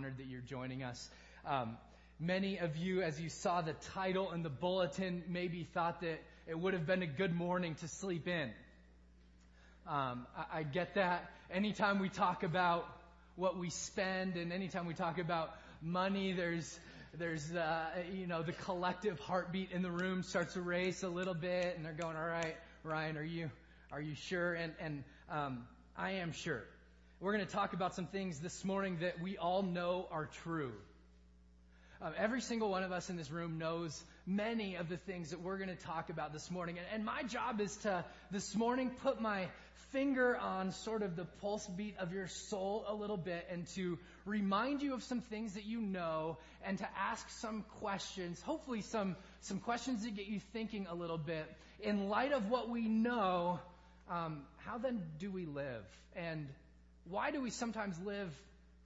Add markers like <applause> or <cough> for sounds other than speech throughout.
honored that you're joining us. Um, many of you, as you saw the title and the bulletin, maybe thought that it would have been a good morning to sleep in. Um, I, I get that. Anytime we talk about what we spend and anytime we talk about money, there's there's uh, you know the collective heartbeat in the room starts to race a little bit, and they're going, "All right, Ryan, are you are you sure?" And and um, I am sure. We're going to talk about some things this morning that we all know are true. Um, every single one of us in this room knows many of the things that we're going to talk about this morning. And, and my job is to, this morning, put my finger on sort of the pulse beat of your soul a little bit and to remind you of some things that you know and to ask some questions, hopefully some, some questions that get you thinking a little bit. In light of what we know, um, how then do we live? And why do we sometimes live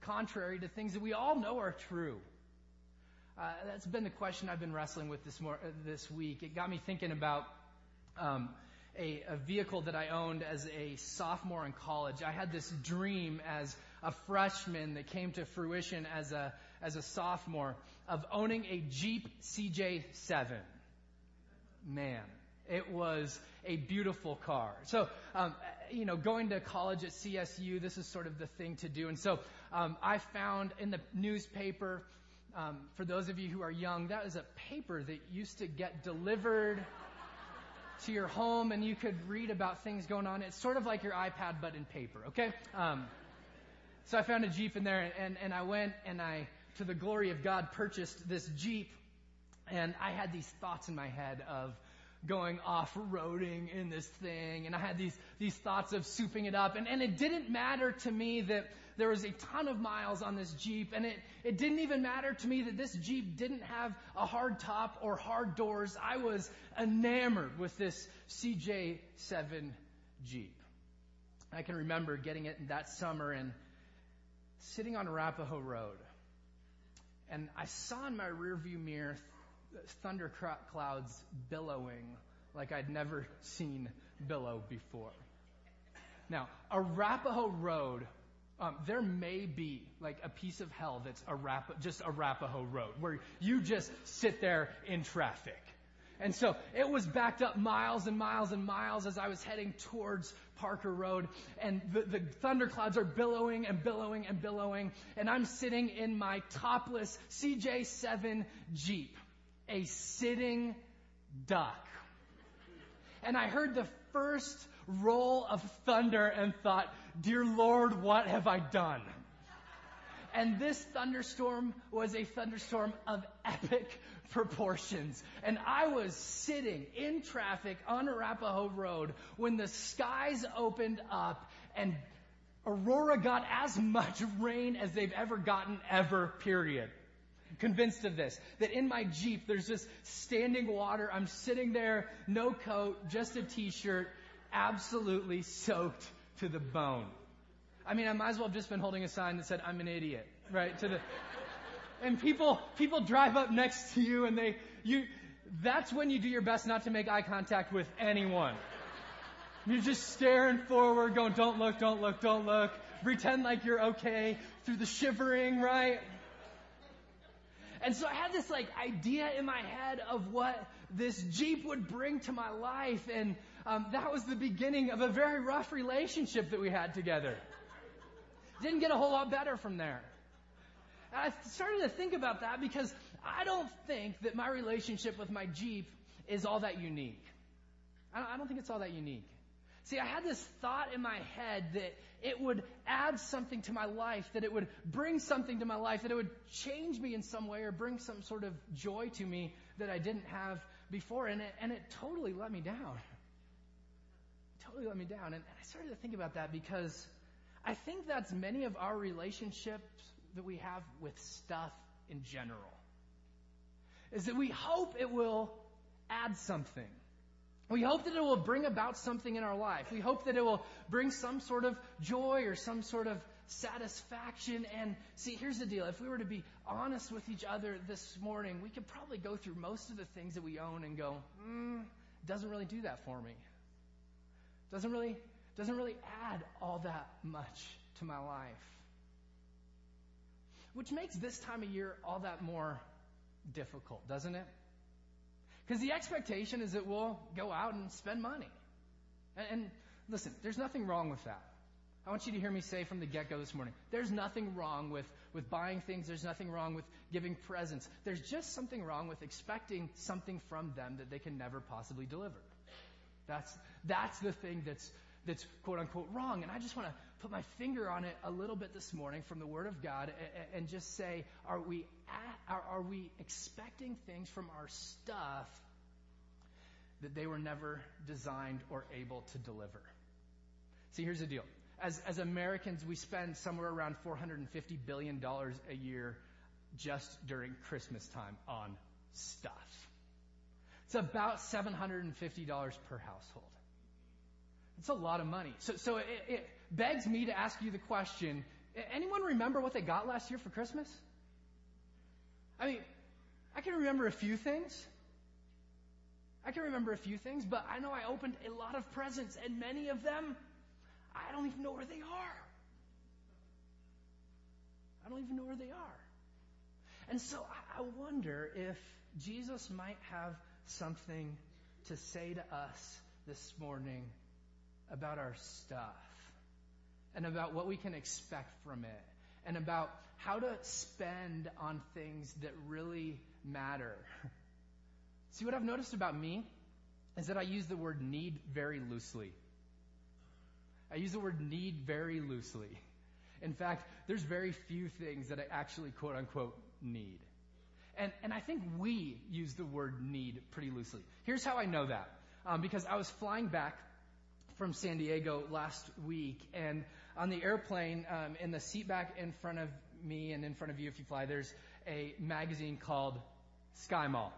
contrary to things that we all know are true? Uh, that's been the question I've been wrestling with this, uh, this week. It got me thinking about um, a, a, vehicle that I owned as a sophomore in college. I had this dream as a freshman that came to fruition as a as a sophomore of owning a Jeep CJ7. Man, it was a beautiful car. So, um, you know, going to college at CSU, this is sort of the thing to do. And so, um, I found in the newspaper um, for those of you who are young, that is a paper that used to get delivered to your home and you could read about things going on. It's sort of like your iPad, but in paper, okay? Um, so I found a Jeep in there and, and I went and I, to the glory of God, purchased this Jeep. And I had these thoughts in my head of going off-roading in this thing. And I had these, these thoughts of souping it up. And, and it didn't matter to me that there was a ton of miles on this Jeep, and it, it didn't even matter to me that this Jeep didn't have a hard top or hard doors. I was enamored with this CJ7 Jeep. I can remember getting it that summer and sitting on Arapahoe Road. And I saw in my rearview mirror thunder clouds billowing like I'd never seen billow before. Now, Arapahoe Road um, there may be like a piece of hell that's Arap- just Arapahoe Road where you just sit there in traffic. And so it was backed up miles and miles and miles as I was heading towards Parker Road. And the, the thunderclouds are billowing and billowing and billowing. And I'm sitting in my topless CJ7 Jeep, a sitting duck. And I heard the first roll of thunder and thought, Dear Lord, what have I done? And this thunderstorm was a thunderstorm of epic proportions. And I was sitting in traffic on Arapahoe Road when the skies opened up and Aurora got as much rain as they've ever gotten ever, period. Convinced of this. That in my Jeep, there's just standing water. I'm sitting there, no coat, just a t-shirt, absolutely soaked to the bone. I mean, I might as well have just been holding a sign that said, I'm an idiot, right? To the, <laughs> and people, people drive up next to you and they, you, that's when you do your best not to make eye contact with anyone. You're just staring forward, going, don't look, don't look, don't look. Pretend like you're okay through the shivering, right? And so I had this like idea in my head of what this Jeep would bring to my life. And um, that was the beginning of a very rough relationship that we had together. Didn't get a whole lot better from there. And I started to think about that because I don't think that my relationship with my Jeep is all that unique. I don't think it's all that unique. See, I had this thought in my head that it would add something to my life, that it would bring something to my life, that it would change me in some way or bring some sort of joy to me that I didn't have before. And it, and it totally let me down totally let me down. And I started to think about that because I think that's many of our relationships that we have with stuff in general. Is that we hope it will add something. We hope that it will bring about something in our life. We hope that it will bring some sort of joy or some sort of satisfaction. And see, here's the deal. If we were to be honest with each other this morning, we could probably go through most of the things that we own and go, hmm, doesn't really do that for me. Doesn't really, doesn't really add all that much to my life. which makes this time of year all that more difficult, doesn't it? Because the expectation is that we'll go out and spend money. And, and listen, there's nothing wrong with that. I want you to hear me say from the get go this morning there's nothing wrong with, with buying things, there's nothing wrong with giving presents. There's just something wrong with expecting something from them that they can never possibly deliver. That's, that's the thing that's, that's quote unquote wrong. And I just want to put my finger on it a little bit this morning from the Word of God and, just say, are we, at, are, are we expecting things from our stuff that they were never designed or able to deliver? See, here's the deal as, as Americans, we spend somewhere around $450 billion a year just during Christmas time on stuff. It's about $750 per household. It's a lot of money. So, so it, it begs me to ask you the question anyone remember what they got last year for Christmas? I mean, I can remember a few things. I can remember a few things, but I know I opened a lot of presents, and many of them I don't even know where they are. I don't even know where they are. And so I wonder if Jesus might have something to say to us this morning about our stuff and about what we can expect from it and about how to spend on things that really matter. See, what I've noticed about me is that I use the word need very loosely. I use the word need very loosely. In fact, there's very few things that I actually quote unquote need. And, and I think we use the word need pretty loosely. Here's how I know that. Um, because I was flying back from San Diego last week, and on the airplane, um, in the seat back in front of me and in front of you if you fly, there's a magazine called Sky Mall.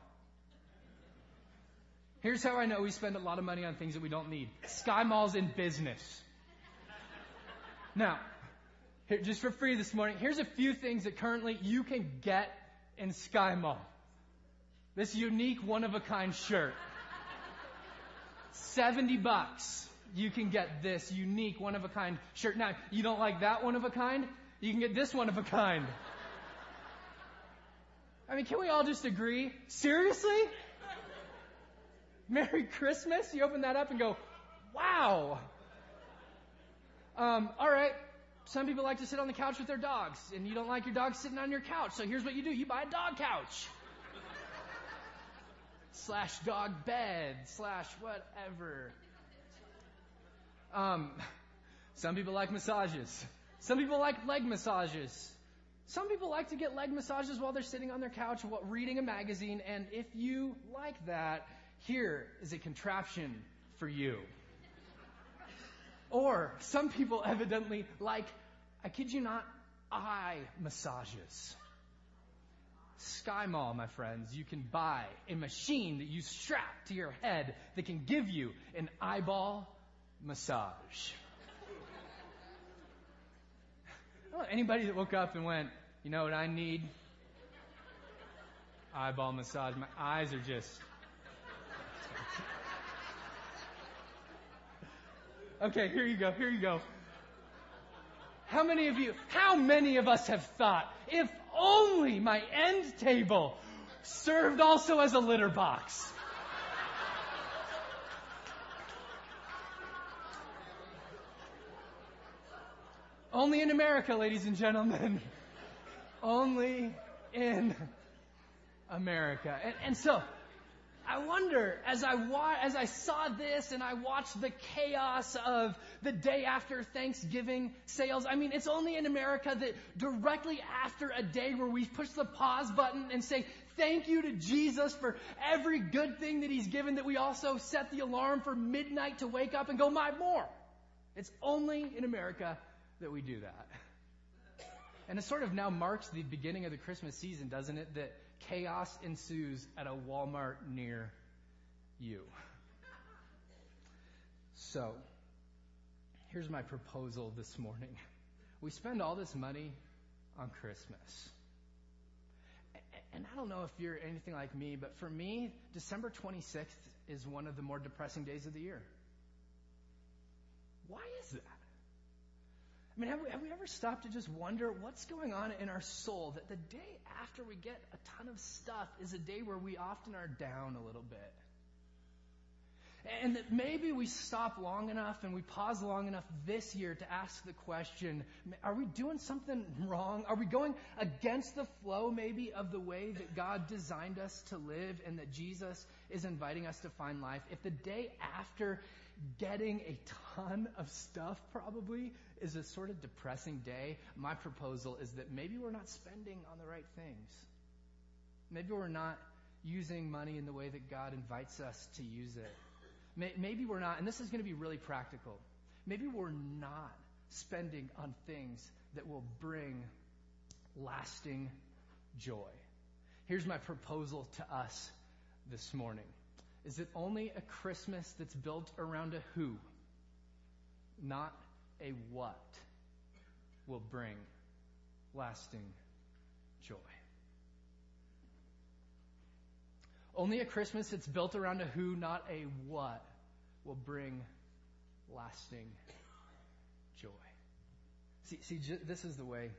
Here's how I know we spend a lot of money on things that we don't need. Sky Mall's in business. Now, here, just for free this morning, here's a few things that currently you can get in Sky Mall. This unique one of a kind shirt. 70 bucks. You can get this unique one of a kind shirt. Now, you don't like that one of a kind? You can get this one of a kind. I mean, can we all just agree? Seriously? Merry Christmas? You open that up and go, wow. Um, all right. Some people like to sit on the couch with their dogs, and you don't like your dog sitting on your couch. So here's what you do: you buy a dog couch, slash dog bed, slash whatever. Um, some people like massages. Some people like leg massages. Some people like to get leg massages while they're sitting on their couch reading a magazine. And if you like that, here is a contraption for you. Or some people evidently like, I kid you not, eye massages. Sky Mall, my friends, you can buy a machine that you strap to your head that can give you an eyeball massage. Anybody that woke up and went, you know what I need? Eyeball massage. My eyes are just Okay, here you go, here you go. How many of you, how many of us have thought, if only my end table served also as a litter box? Only in America, ladies and gentlemen. <laughs> Only in America. And, and so, I wonder as I wa- as I saw this and I watched the chaos of the day after Thanksgiving sales. I mean, it's only in America that directly after a day where we push the pause button and say thank you to Jesus for every good thing that He's given, that we also set the alarm for midnight to wake up and go, my more. It's only in America that we do that. And it sort of now marks the beginning of the Christmas season, doesn't it? That chaos ensues at a Walmart near you. So, here's my proposal this morning. We spend all this money on Christmas. And I don't know if you're anything like me, but for me, December 26th is one of the more depressing days of the year. Why is that? I mean, have we, have we ever stopped to just wonder what's going on in our soul that the day after we get a ton of stuff is a day where we often are down a little bit? And that maybe we stop long enough and we pause long enough this year to ask the question, are we doing something wrong? Are we going against the flow maybe of the way that God designed us to live and that Jesus is inviting us to find life? If the day after getting a ton of stuff probably is a sort of depressing day, my proposal is that maybe we're not spending on the right things. Maybe we're not using money in the way that God invites us to use it. Maybe we're not, and this is going to be really practical. Maybe we're not spending on things that will bring lasting joy. Here's my proposal to us this morning. Is it only a Christmas that's built around a who, not a what, will bring lasting joy? Only a Christmas that's built around a who, not a what, will bring lasting joy. See, see, this is the way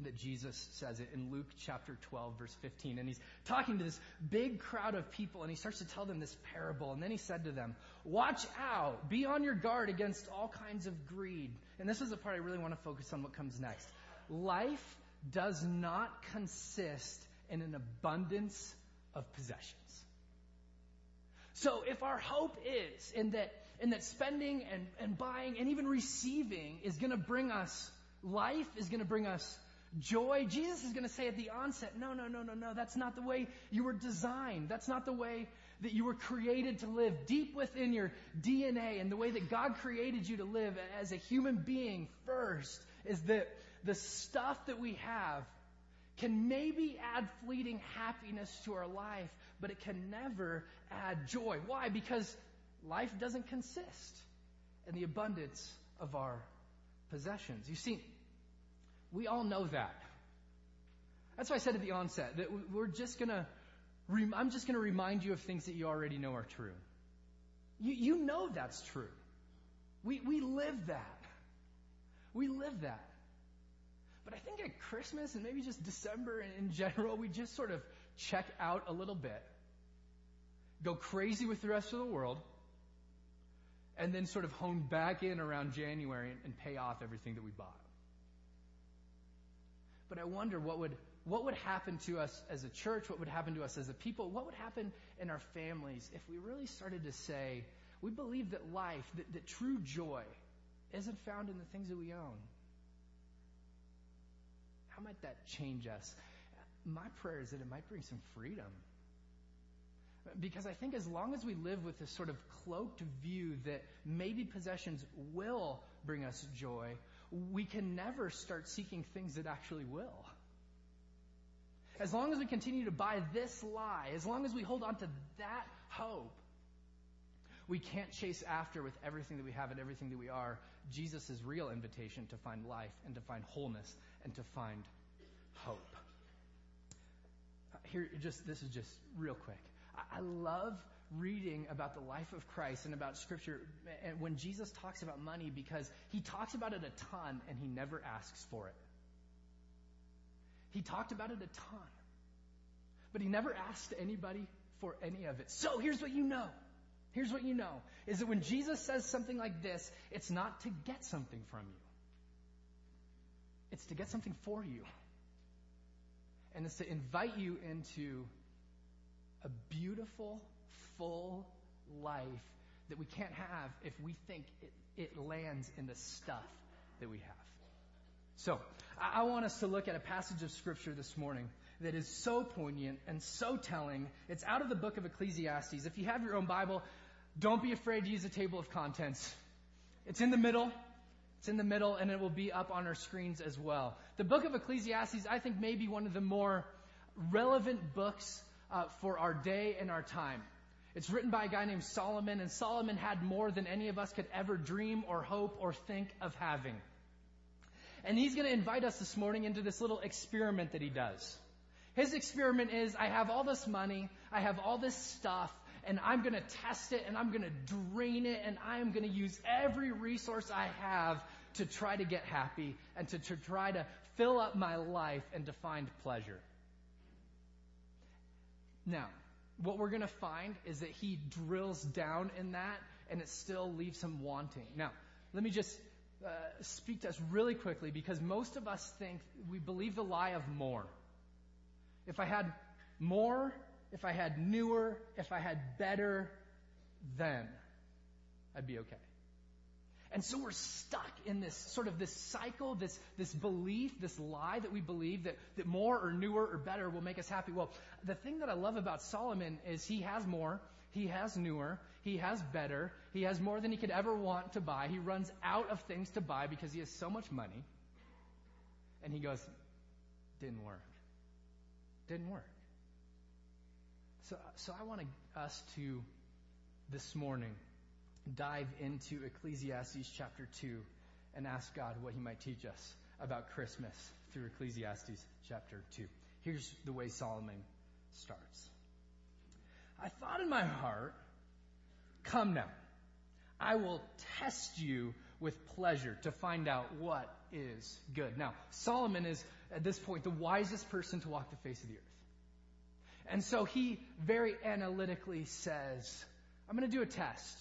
that Jesus says it in Luke chapter 12 verse 15. And he's talking to this big crowd of people and he starts to tell them this parable. And then he said to them, watch out, be on your guard against all kinds of greed. And this is the part I really want to focus on what comes next. Life does not consist in an abundance of possessions. So if our hope is in that, in that spending and, and buying and even receiving is going to bring us life, is going to bring us joy, Jesus is going to say at the onset, no, no, no, no, no, that's not the way you were designed. That's not the way that you were created to live deep within your DNA and the way that God created you to live as a human being first is that the stuff that we have can maybe add fleeting happiness to our life, but it can never add joy. Why? Because life doesn't consist in the abundance of our possessions. You see, we all know that. That's why I said at the onset that we're just gonna, I'm just gonna remind you of things that you already know are true. You, you know that's true. We, we live that. We live that. But I think at Christmas and maybe just December in general, we just sort of check out a little bit, go crazy with the rest of the world, and then sort of hone back in around January and pay off everything that we bought. But I wonder what would what would happen to us as a church, what would happen to us as a people, what would happen in our families if we really started to say, we believe that life, that, that true joy, isn't found in the things that we own. How might that change us? My prayer is that it might bring some freedom. Because I think as long as we live with this sort of cloaked view that maybe possessions will bring us joy, we can never start seeking things that actually will. As long as we continue to buy this lie, as long as we hold on to that hope, we can't chase after with everything that we have and everything that we are Jesus' real invitation to find life and to find wholeness and to find hope. Uh, here, just this is just real quick. I, love reading about the life of Christ and about Scripture and when Jesus talks about money because he talks about it a ton and he never asks for it. He talked about it a ton, but he never asked anybody for any of it. So here's what you know. Here's what you know is that when Jesus says something like this, it's not to get something from you. It's to get something for you. And it's to invite you into a beautiful, full life that we can't have if we think it, it lands in the stuff that we have. So, I, I want us to look at a passage of Scripture this morning that is so poignant and so telling. It's out of the book of Ecclesiastes. If you have your own Bible, don't be afraid to use a table of contents. It's in the middle. It's in the middle and it will be up on our screens as well. The book of Ecclesiastes, I think, may be one of the more relevant books uh, for our day and our time. It's written by a guy named Solomon, and Solomon had more than any of us could ever dream or hope or think of having. And he's going to invite us this morning into this little experiment that he does. His experiment is I have all this money, I have all this stuff, and I'm going to test it and I'm going to drain it and I am going to use every resource I have to try to get happy and to, to try to fill up my life and to find pleasure. Now, what we're going to find is that he drills down in that and it still leaves him wanting. Now, let me just uh, speak to us really quickly because most of us think we believe the lie of more. If I had more, if I had newer, if I had better, then I'd be okay. And so we're stuck in this sort of this cycle, this, this belief, this lie that we believe that, that more or newer or better will make us happy. Well, the thing that I love about Solomon is he has more, he has newer, he has better, he has more than he could ever want to buy. He runs out of things to buy because he has so much money. And he goes, didn't work. Didn't work. So, so I want us to, this morning, dive into Ecclesiastes chapter 2 and ask God what He might teach us about Christmas through Ecclesiastes chapter 2. Here's the way Solomon starts. I thought in my heart, come now, I will test you with pleasure to find out what is good. Now, Solomon is, at this point, the wisest person to walk the face of the earth. And so he very analytically says, I'm going to do a test.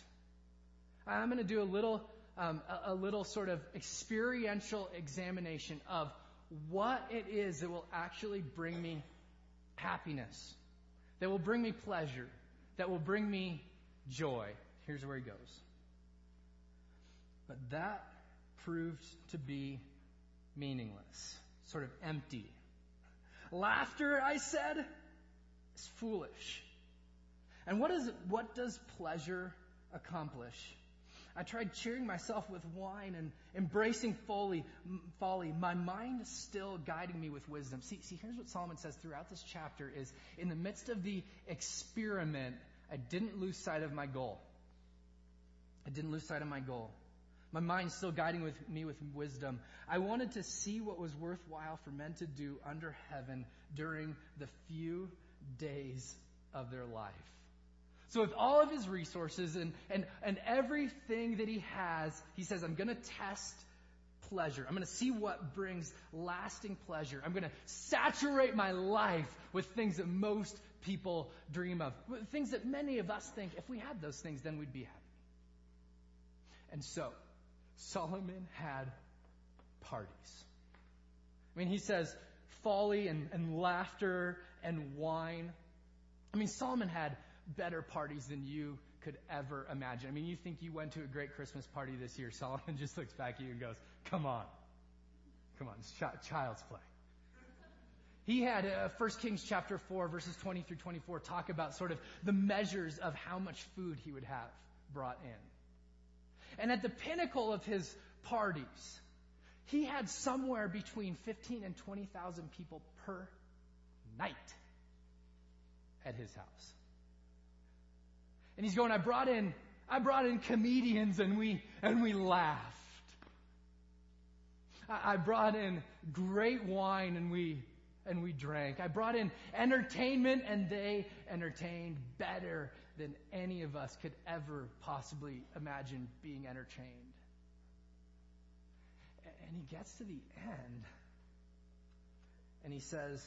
I'm going to do a little, um, a, little sort of experiential examination of what it is that will actually bring me happiness, that will bring me pleasure, that will bring me joy. Here's where he goes. But that proved to be meaningless, sort of empty. Laughter, I said, is foolish. And what, is, what does pleasure accomplish? I tried cheering myself with wine and embracing folly, folly, my mind is still guiding me with wisdom. See, see, here's what Solomon says throughout this chapter is in the midst of the experiment, I didn't lose sight of my goal. I didn't lose sight of my goal. My mind still guiding with me with wisdom. I wanted to see what was worthwhile for men to do under heaven during the few days of their life. So with all of his resources and, and, and everything that he has, he says, I'm going to test pleasure. I'm going to see what brings lasting pleasure. I'm going to saturate my life with things that most people dream of. Things that many of us think if we had those things, then we'd be happy. And so, Solomon had parties. I mean, he says folly and, and laughter and wine. I mean, Solomon had better parties than you could ever imagine. I mean, you think you went to a great Christmas party this year. <laughs> Solomon just looks back at you and goes, come on. Come on, it's child's play. He had uh, 1 Kings chapter 4 verses 20 through 24 talk about sort of the measures of how much food he would have brought in. And at the pinnacle of his parties, he had somewhere between 15 and 20,000 people per night at his house. And he's going, I brought in, I brought in comedians and we, and we laughed. I, brought in great wine and we, and we drank. I brought in entertainment and they entertained better than any of us could ever possibly imagine being entertained. And he gets to the end and he says,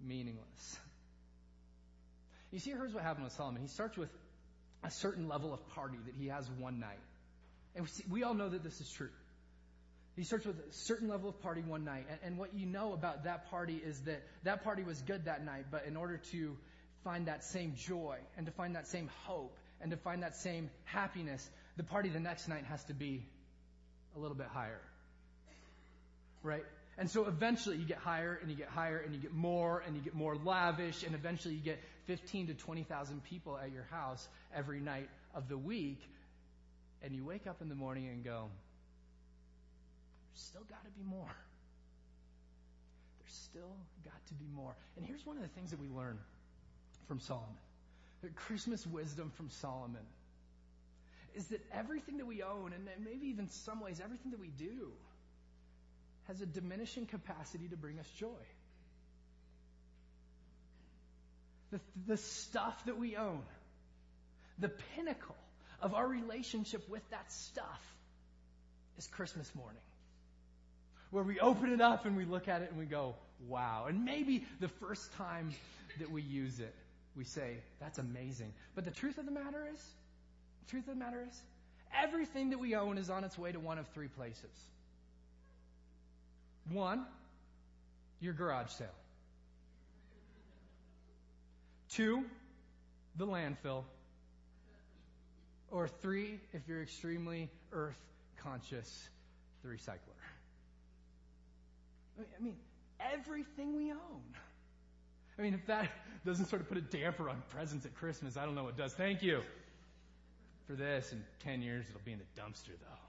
meaningless. You see, here's what happened with Solomon. He starts with a certain level of party that he has one night. And we, see, we all know that this is true. He starts with a certain level of party one night. And, and what you know about that party is that that party was good that night, but in order to find that same joy and to find that same hope and to find that same happiness, the party the next night has to be a little bit higher. Right? And so eventually you get higher and you get higher and you get more and you get more lavish and eventually you get 15 to 20,000 people at your house every night of the week and you wake up in the morning and go, there's still got to be more. There's still got to be more. And here's one of the things that we learn from Solomon. The Christmas wisdom from Solomon is that everything that we own, and maybe even some ways everything that we do, has a diminishing capacity to bring us joy. The, the stuff that we own, the pinnacle of our relationship with that stuff, is Christmas morning. Where we open it up and we look at it and we go, wow. And maybe the first time that we use it, we say, that's amazing. But the truth of the matter is, truth of the matter is, everything that we own is on its way to one of three places. One, your garage sale. Two, the landfill. Or three, if you're extremely earth conscious, the recycler. I mean, everything we own. I mean, if that <laughs> doesn't sort of put a damper on presents at Christmas, I don't know what does. Thank you for this. In 10 years, it'll be in the dumpster, though.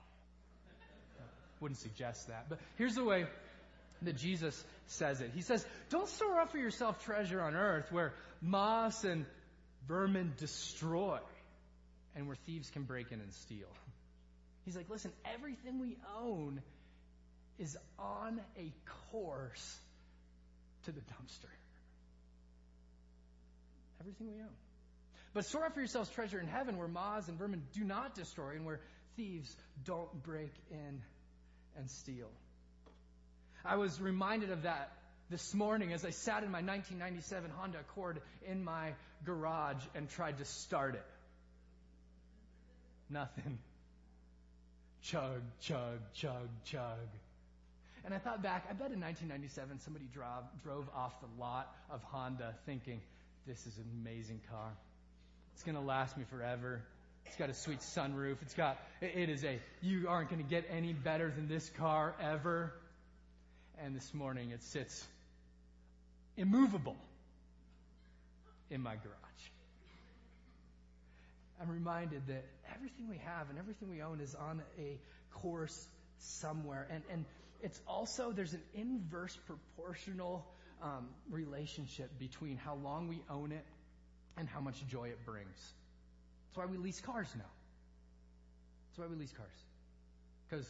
Wouldn't suggest that. But here's the way that Jesus says it. He says, Don't store up for yourself treasure on earth where moss and vermin destroy and where thieves can break in and steal. He's like, Listen, everything we own is on a course to the dumpster. Everything we own. But store up for yourselves treasure in heaven where moths and vermin do not destroy and where thieves don't break in and steal. I was reminded of that this morning as I sat in my 1997 Honda Accord in my garage and tried to start it. Nothing. Chug, chug, chug, chug. And I thought back, I bet in 1997 somebody drove, drove off the lot of Honda thinking, this is an amazing car. It's going to last me forever. It's got a sweet sunroof. It's got, it is a, you aren't going to get any better than this car ever and this morning it sits immovable in my garage. I'm reminded that everything we have and everything we own is on a course somewhere. And, and it's also, there's an inverse proportional um, relationship between how long we own it and how much joy it brings. That's why we lease cars now. That's why we lease cars. Because,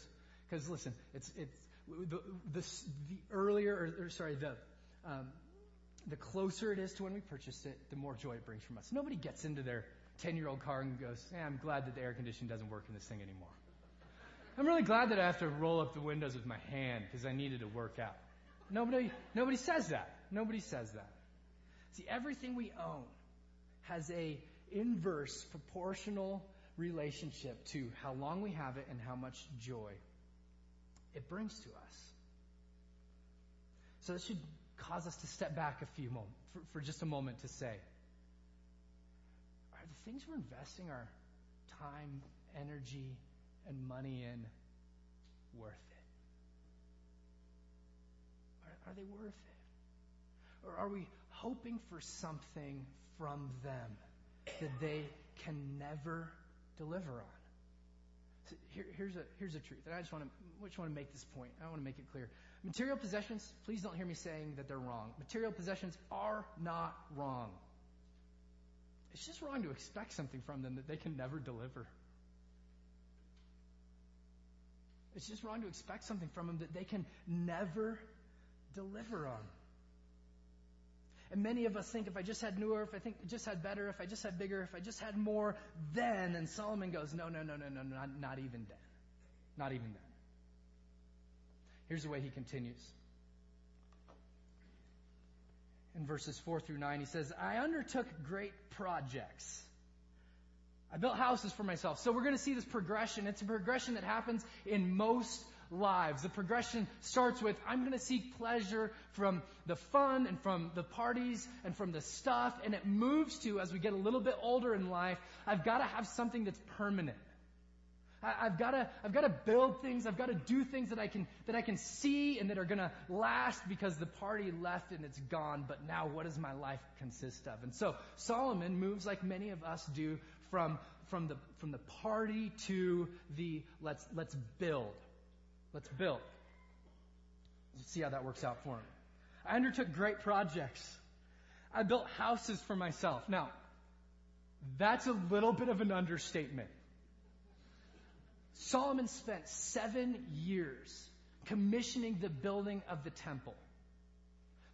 because listen, it's, it's, the, the, earlier, or, or, sorry, the, um, the closer it is to when we purchased it, the more joy it brings from us. Nobody gets into their 10 year old car and goes, hey, I'm glad that the air conditioning doesn't work in this thing anymore. I'm really glad that I have to roll up the windows with my hand because I needed to work out. Nobody, nobody says that. Nobody says that. See, everything we own has a inverse proportional relationship to how long we have it and how much joy it brings to us. So this should cause us to step back a few moments, for, for just a moment to say, are the things we're investing our time, energy, and money in worth it? Are, are they worth it? Or are we hoping for something from them that they can never deliver on? Here, here's, a, here's a truth, and I just want to just want to make this point. I want to make it clear. Material possessions, please don't hear me saying that they're wrong. Material possessions are not wrong. It's just wrong to expect something from them that they can never deliver. It's just wrong to expect something from them that they can never deliver on. And many of us think if I just had newer, if I think just had better, if I just had bigger, if I just had more, then. And Solomon goes, no, no, no, no, no, not, not even then. Not even then. Here's the way he continues. In verses 4 through 9, he says, I undertook great projects. I built houses for myself. So we're going to see this progression. It's a progression that happens in most lives. The progression starts with I'm going to seek pleasure from the fun and from the parties and from the stuff. And it moves to, as we get a little bit older in life, I've got to have something that's permanent. I, have got to, I've got to build things. I've got to do things that I can, that I can see and that are going to last because the party left and it's gone. But now what does my life consist of? And so Solomon moves like many of us do from, from the, from the party to the let's, let's build. Let's build. Let's see how that works out for him. I undertook great projects. I built houses for myself. Now, that's a little bit of an understatement. Solomon spent seven years commissioning the building of the temple.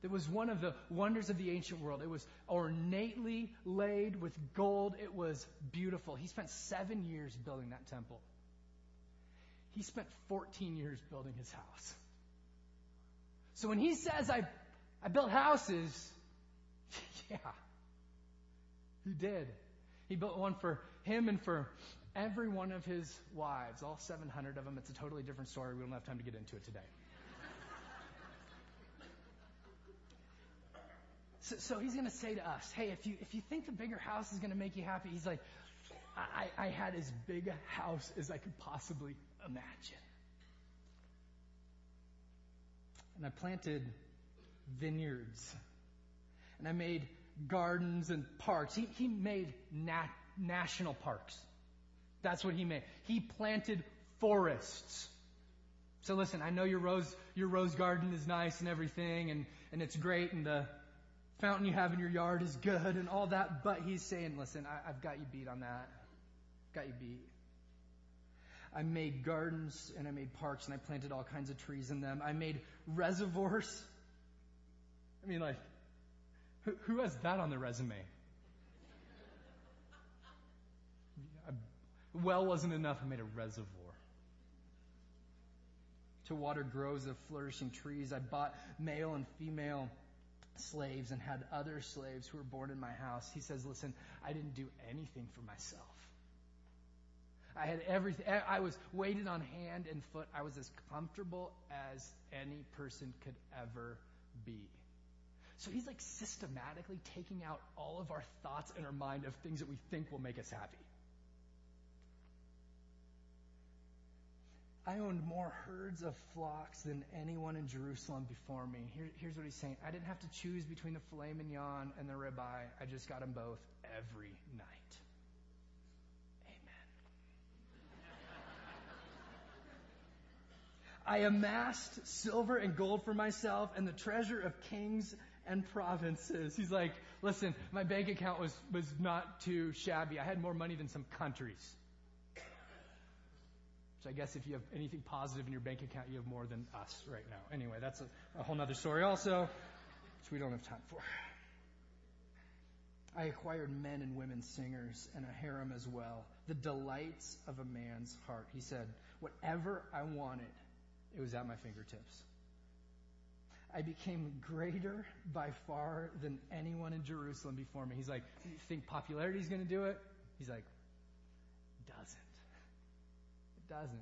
It was one of the wonders of the ancient world. It was ornately laid with gold. It was beautiful. He spent seven years building that temple. He spent 14 years building his house. So when he says, I, I built houses, <laughs> yeah, he did. He built one for him and for every one of his wives, all 700 of them. It's a totally different story. We don't have time to get into it today. <laughs> so, so, he's going to say to us, hey, if you, if you think the bigger house is going to make you happy, he's like, I, I had as big a house as I could possibly imagine. And I planted vineyards. And I made gardens and parks. He, he made nat- national parks. That's what he made. He planted forests. So listen, I know your rose, your rose garden is nice and everything and, and it's great and the fountain you have in your yard is good and all that, but he's saying, listen, I, I've got you beat on that. Got you beat. I made gardens and I made parks and I planted all kinds of trees in them. I made reservoirs. I mean, like, who, who has that on their resume? well wasn't enough. I made a reservoir. To water groves of flourishing trees, I bought male and female slaves and had other slaves who were born in my house. He says, listen, I didn't do anything for myself. I had everything. I was waited on hand and foot. I was as comfortable as any person could ever be. So he's like systematically taking out all of our thoughts in our mind of things that we think will make us happy. I owned more herds of flocks than anyone in Jerusalem before me. Here, here's what he's saying. I didn't have to choose between the filet mignon and the ribeye. I just got them both every night. I amassed silver and gold for myself and the treasure of kings and provinces. He's like, listen, my bank account was, was not too shabby. I had more money than some countries. So I guess if you have anything positive in your bank account, you have more than us right now. Anyway, that's a, a whole other story also, which we don't have time for. I acquired men and women singers and a harem as well, the delights of a man's heart. He said, whatever I wanted, it was at my fingertips. I became greater by far than anyone in Jerusalem before me. He's like, you think popularity is going to do it? He's like, doesn't. It doesn't.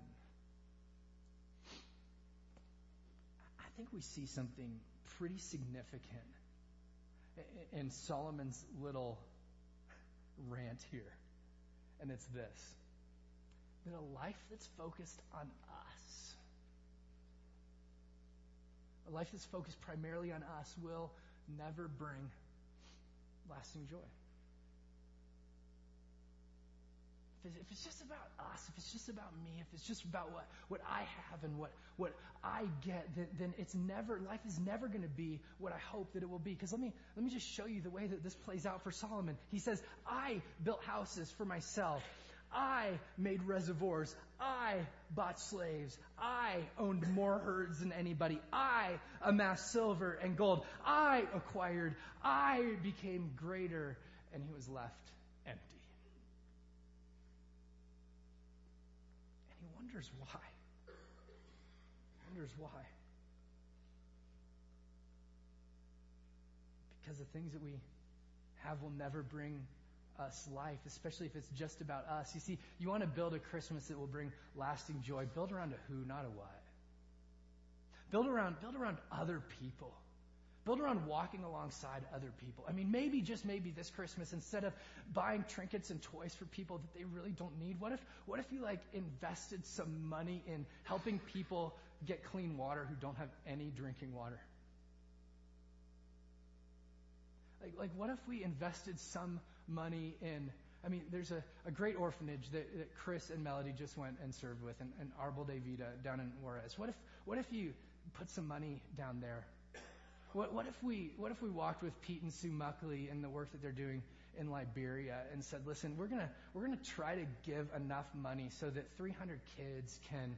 I think we see something pretty significant in Solomon's little rant here. And it's this that a life that's focused on us a life that's focused primarily on us will never bring lasting joy. If it's just about us, if it's just about me, if it's just about what, what I have and what, what I get, then, then it's never, life is never going to be what I hope that it will be. Because let me, let me just show you the way that this plays out for Solomon. He says, I built houses for myself. I made reservoirs. I bought slaves. I owned more herds than anybody. I amassed silver and gold. I acquired. I became greater. And he was left empty. And he wonders why. He Wonders why. Because the things that we have will never bring us life, especially if it's just about us. You see, you want to build a Christmas that will bring lasting joy. Build around a who, not a what. Build around, build around other people. Build around walking alongside other people. I mean, maybe, just maybe this Christmas, instead of buying trinkets and toys for people that they really don't need, what if, what if you like invested some money in helping people get clean water who don't have any drinking water? Like, like what if we invested some money in. I mean, there's a, a great orphanage that, that Chris and Melody just went and served with, and, and Arbol de Vida down in Juarez. What if, what if you put some money down there? What, what if we, what if we walked with Pete and Sue Muckley and the work that they're doing in Liberia and said, listen, we're gonna, we're gonna try to give enough money so that 300 kids can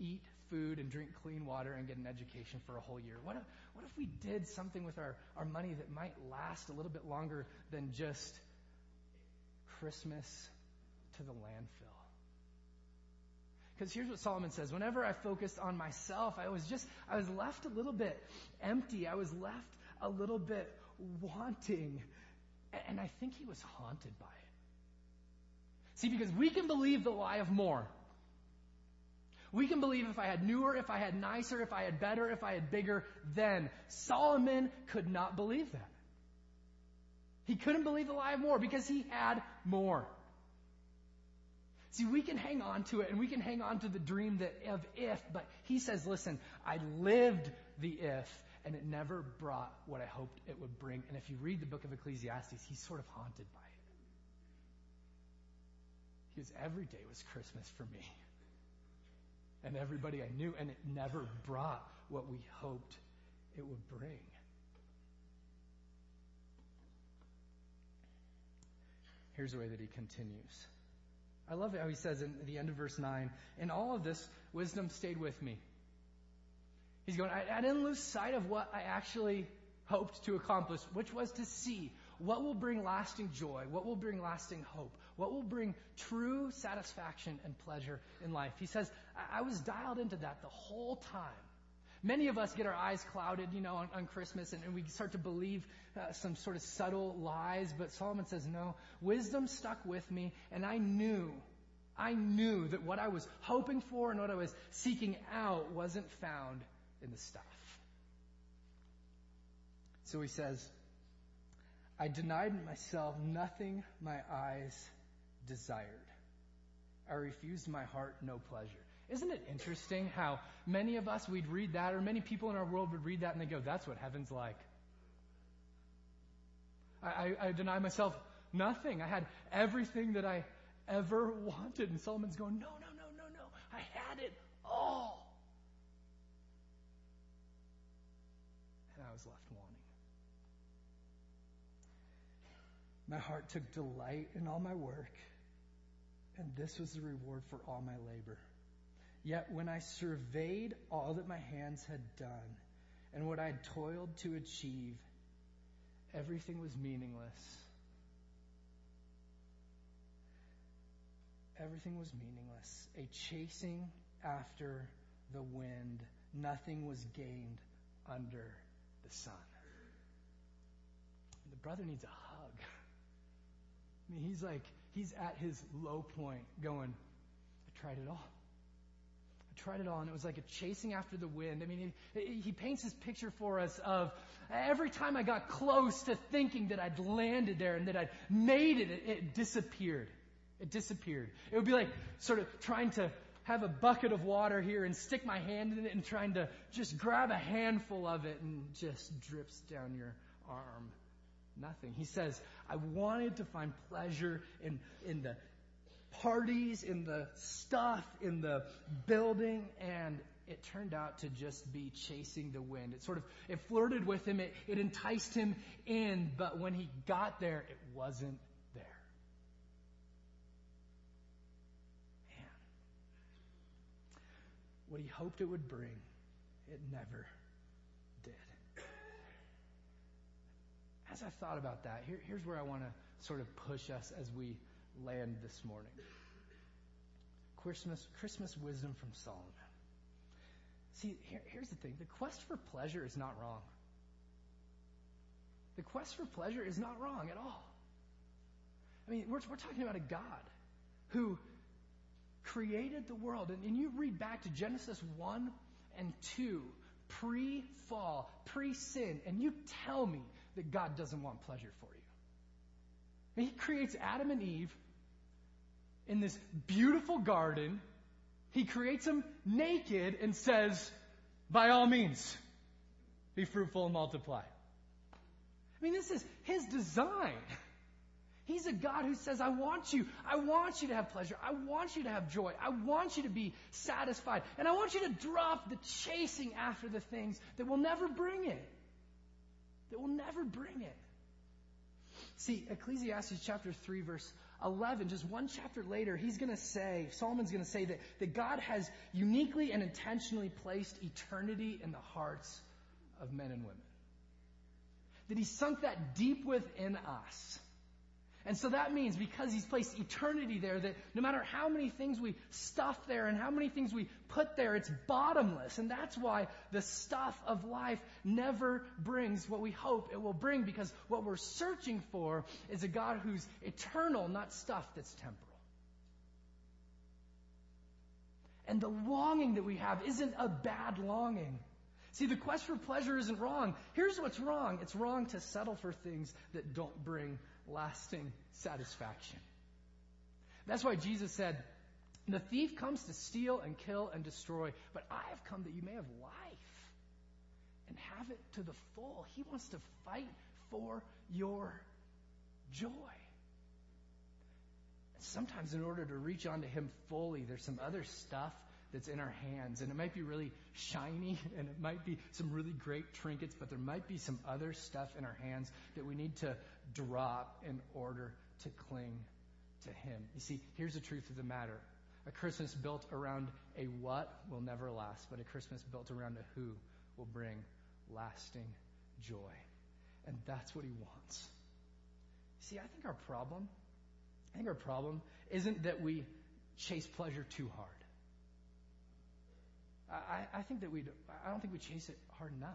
eat food and drink clean water and get an education for a whole year? What if, what if we did something with our, our money that might last a little bit longer than just Christmas to the landfill. Because here's what Solomon says. Whenever I focused on myself, I was just, I was left a little bit empty. I was left a little bit wanting. And I think he was haunted by it. See, because we can believe the lie of more. We can believe if I had newer, if I had nicer, if I had better, if I had bigger, then. Solomon could not believe that. He couldn't believe the lie of more because he had more. See, we can hang on to it and we can hang on to the dream that of if, but he says, listen, I lived the if and it never brought what I hoped it would bring. And if you read the book of Ecclesiastes, he's sort of haunted by it. Because every day was Christmas for me. And everybody I knew, and it never brought what we hoped it would bring. Here's the way that he continues. I love how he says in the end of verse 9, in all of this, wisdom stayed with me. He's going, I, I didn't lose sight of what I actually hoped to accomplish, which was to see what will bring lasting joy, what will bring lasting hope, what will bring true satisfaction and pleasure in life. He says, I, I was dialed into that the whole time. Many of us get our eyes clouded, you know, on, on Christmas and, and, we start to believe uh, some sort of subtle lies, but Solomon says, no, wisdom stuck with me and I knew, I knew that what I was hoping for and what I was seeking out wasn't found in the stuff. So he says, I denied myself nothing my eyes desired. I refused my heart no pleasure. Isn't it interesting how many of us, we'd read that, or many people in our world would read that and they go, that's what heaven's like. I, I, I deny myself nothing. I had everything that I ever wanted. And Solomon's going, no, no, no, no, no. I had it all. And I was left wanting. My heart took delight in all my work, and this was the reward for all my labor. Yet when I surveyed all that my hands had done and what I had toiled to achieve, everything was meaningless. Everything was meaningless. A chasing after the wind. Nothing was gained under the sun. The brother needs a hug. I mean, he's like, he's at his low point going, I tried it all tried it all, and it was like a chasing after the wind. I mean, he, he paints this picture for us of every time I got close to thinking that I'd landed there and that I'd made it, it, it disappeared. It disappeared. It would be like sort of trying to have a bucket of water here and stick my hand in it and trying to just grab a handful of it and just drips down your arm. Nothing. He says, I wanted to find pleasure in, in the parties, in the stuff, in the building, and it turned out to just be chasing the wind. It sort of, it flirted with him, it, it enticed him in, but when he got there, it wasn't there. Man. What he hoped it would bring, it never did. As I thought about that, here, here's where I want to sort of push us as we land this morning. Christmas, Christmas wisdom from Solomon. See, here, here's the thing the quest for pleasure is not wrong. The quest for pleasure is not wrong at all. I mean, we're, we're talking about a God who created the world. And, and you read back to Genesis 1 and 2, pre fall, pre sin, and you tell me that God doesn't want pleasure for you. I mean, he creates Adam and Eve in this beautiful garden. He creates them naked and says, by all means, be fruitful and multiply. I mean, this is his design. He's a God who says, I want you. I want you to have pleasure. I want you to have joy. I want you to be satisfied. And I want you to drop the chasing after the things that will never bring it. That will never bring it. See, Ecclesiastes chapter 3, verse 11, just one chapter later, he's going to say, Solomon's going to say that, that God has uniquely and intentionally placed eternity in the hearts of men and women. That he sunk that deep within us. And so that means because he's placed eternity there, that no matter how many things we stuff there and how many things we put there, it's bottomless. And that's why the stuff of life never brings what we hope it will bring, because what we're searching for is a God who's eternal, not stuff that's temporal. And the longing that we have isn't a bad longing. See, the quest for pleasure isn't wrong. Here's what's wrong it's wrong to settle for things that don't bring lasting satisfaction. That's why Jesus said, The thief comes to steal and kill and destroy, but I have come that you may have life and have it to the full. He wants to fight for your joy. sometimes, in order to reach onto Him fully, there's some other stuff that's in our hands. And it might be really shiny <laughs> and it might be some really great trinkets, but there might be some other stuff in our hands that we need to drop in order to cling to Him. You see, here's the truth of the matter. A Christmas built around a what will never last, but a Christmas built around a who will bring lasting joy. And that's what He wants. See, I think our problem, I think our problem isn't that we chase pleasure too hard. I, think that we, I don't think we chase it hard enough.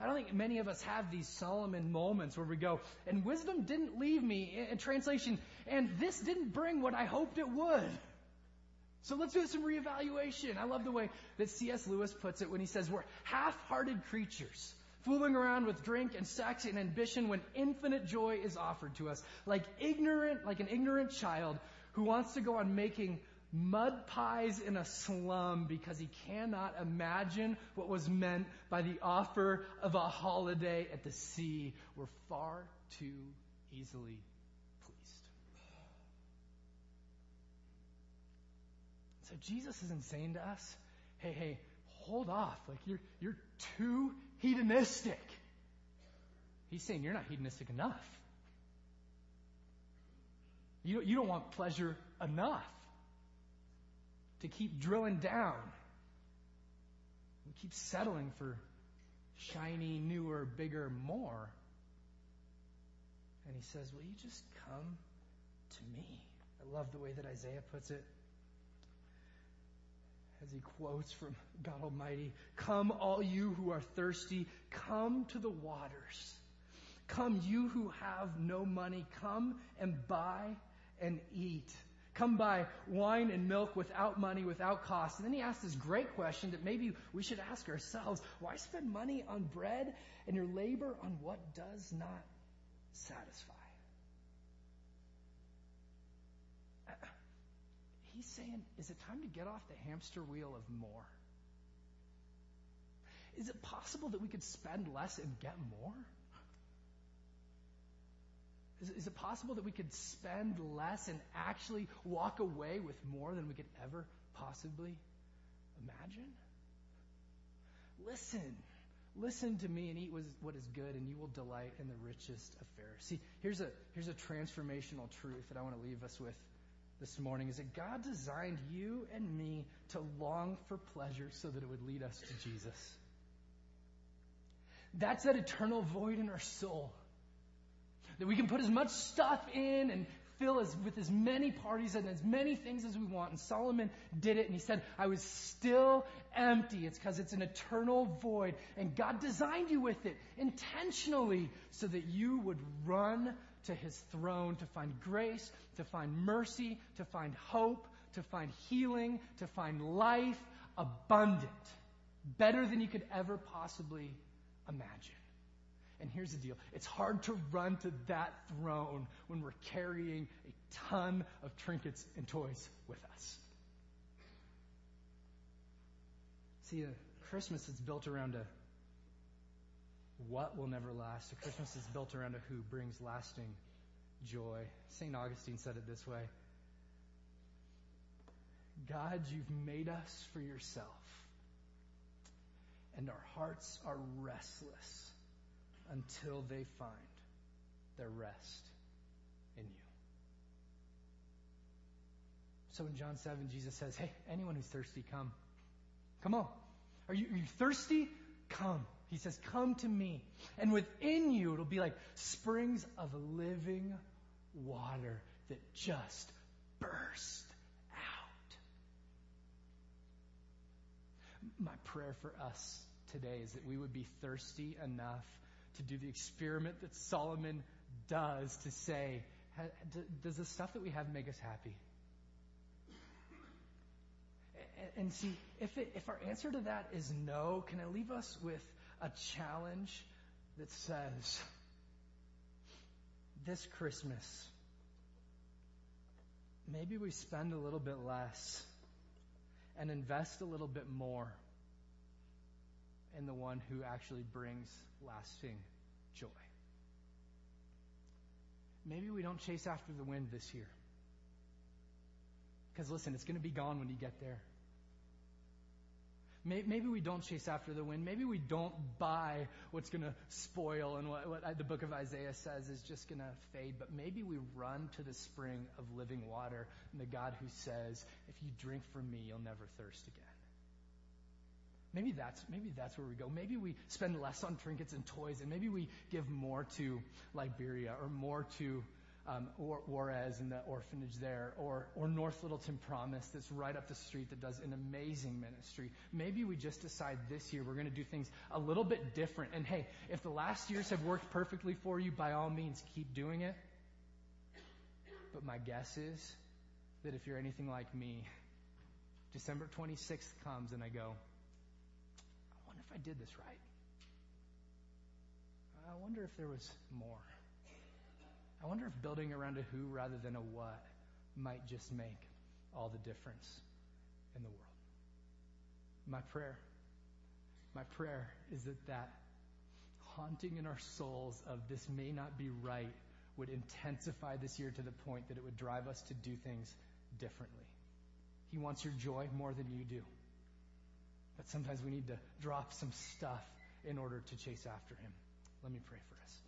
I don't think many of us have these Solomon moments where we go, and wisdom didn't leave me in translation, and this didn't bring what I hoped it would. So let's do some reevaluation. I love the way that C.S. Lewis puts it when he says we're half-hearted creatures, fooling around with drink and sex and ambition when infinite joy is offered to us, like ignorant, like an ignorant child who wants to go on making mud pies in a slum because he cannot imagine what was meant by the offer of a holiday at the sea. We're far too easily pleased. So Jesus isn't saying to us, hey, hey, hold off. Like you're, you're too hedonistic. He's saying you're not hedonistic enough. You, you don't want pleasure enough to keep drilling down. We keep settling for shiny, newer, bigger, more. And he says, Will you just come to me? I love the way that Isaiah puts it. As he quotes from God Almighty Come, all you who are thirsty, come to the waters. Come, you who have no money, come and buy and eat. Come buy wine and milk without money, without cost. And then he asks this great question that maybe we should ask ourselves why spend money on bread and your labor on what does not satisfy? Uh, he's saying, is it time to get off the hamster wheel of more? Is it possible that we could spend less and get more? Is, is it possible that we could spend less and actually walk away with more than we could ever possibly imagine? Listen. Listen to me and eat what is good, and you will delight in the richest affairs. See, here's a, here's a transformational truth that I want to leave us with this morning is that God designed you and me to long for pleasure so that it would lead us to Jesus. That's that eternal void in our soul that we can put as much stuff in and fill as, with as many parties and as many things as we want. And Solomon did it, and he said, I was still empty. It's because it's an eternal void. And God designed you with it intentionally so that you would run to his throne to find grace, to find mercy, to find hope, to find healing, to find life abundant, better than you could ever possibly imagine. And here's the deal it's hard to run to that throne when we're carrying a ton of trinkets and toys with us. See, Christmas is built around a what will never last. A Christmas is built around a who brings lasting joy. St. Augustine said it this way God, you've made us for yourself, and our hearts are restless until they find their rest in you. So in John 7, Jesus says, Hey, anyone who's thirsty, come. Come on. Are you, are you thirsty? Come. He says, Come to me. And within you, it'll be like springs of living water that just burst out. My prayer for us today is that we would be thirsty enough to do the experiment that Solomon does to say, does the stuff that we have make us happy? And see, if, it, if our answer to that is no, can it leave us with a challenge that says, this Christmas, maybe we spend a little bit less and invest a little bit more in the one who actually brings lasting joy. Maybe we don't chase after the wind this year. Because listen, it's going to be gone when you get there. Maybe we don't chase after the wind. Maybe we don't buy what's going to spoil and what, what the book of Isaiah says is just going to fade. But maybe we run to the spring of living water and the God who says, if you drink from me, you'll never thirst again. Maybe that's, maybe that's where we go. Maybe we spend less on trinkets and toys and maybe we give more to Liberia or more to um, or Juarez and the orphanage there, or, or North Littleton Promise that's right up the street that does an amazing ministry. Maybe we just decide this year we're going to do things a little bit different. And hey, if the last years have worked perfectly for you, by all means, keep doing it. But my guess is that if you're anything like me, December 26th comes and I go, I did this right. I wonder if there was more. I wonder if building around a who rather than a what might just make all the difference in the world. My prayer, my prayer is that that haunting in our souls of this may not be right would intensify this year to the point that it would drive us to do things differently. He wants your joy more than you do. But sometimes we need to drop some stuff in order to chase after him. Let me pray for us.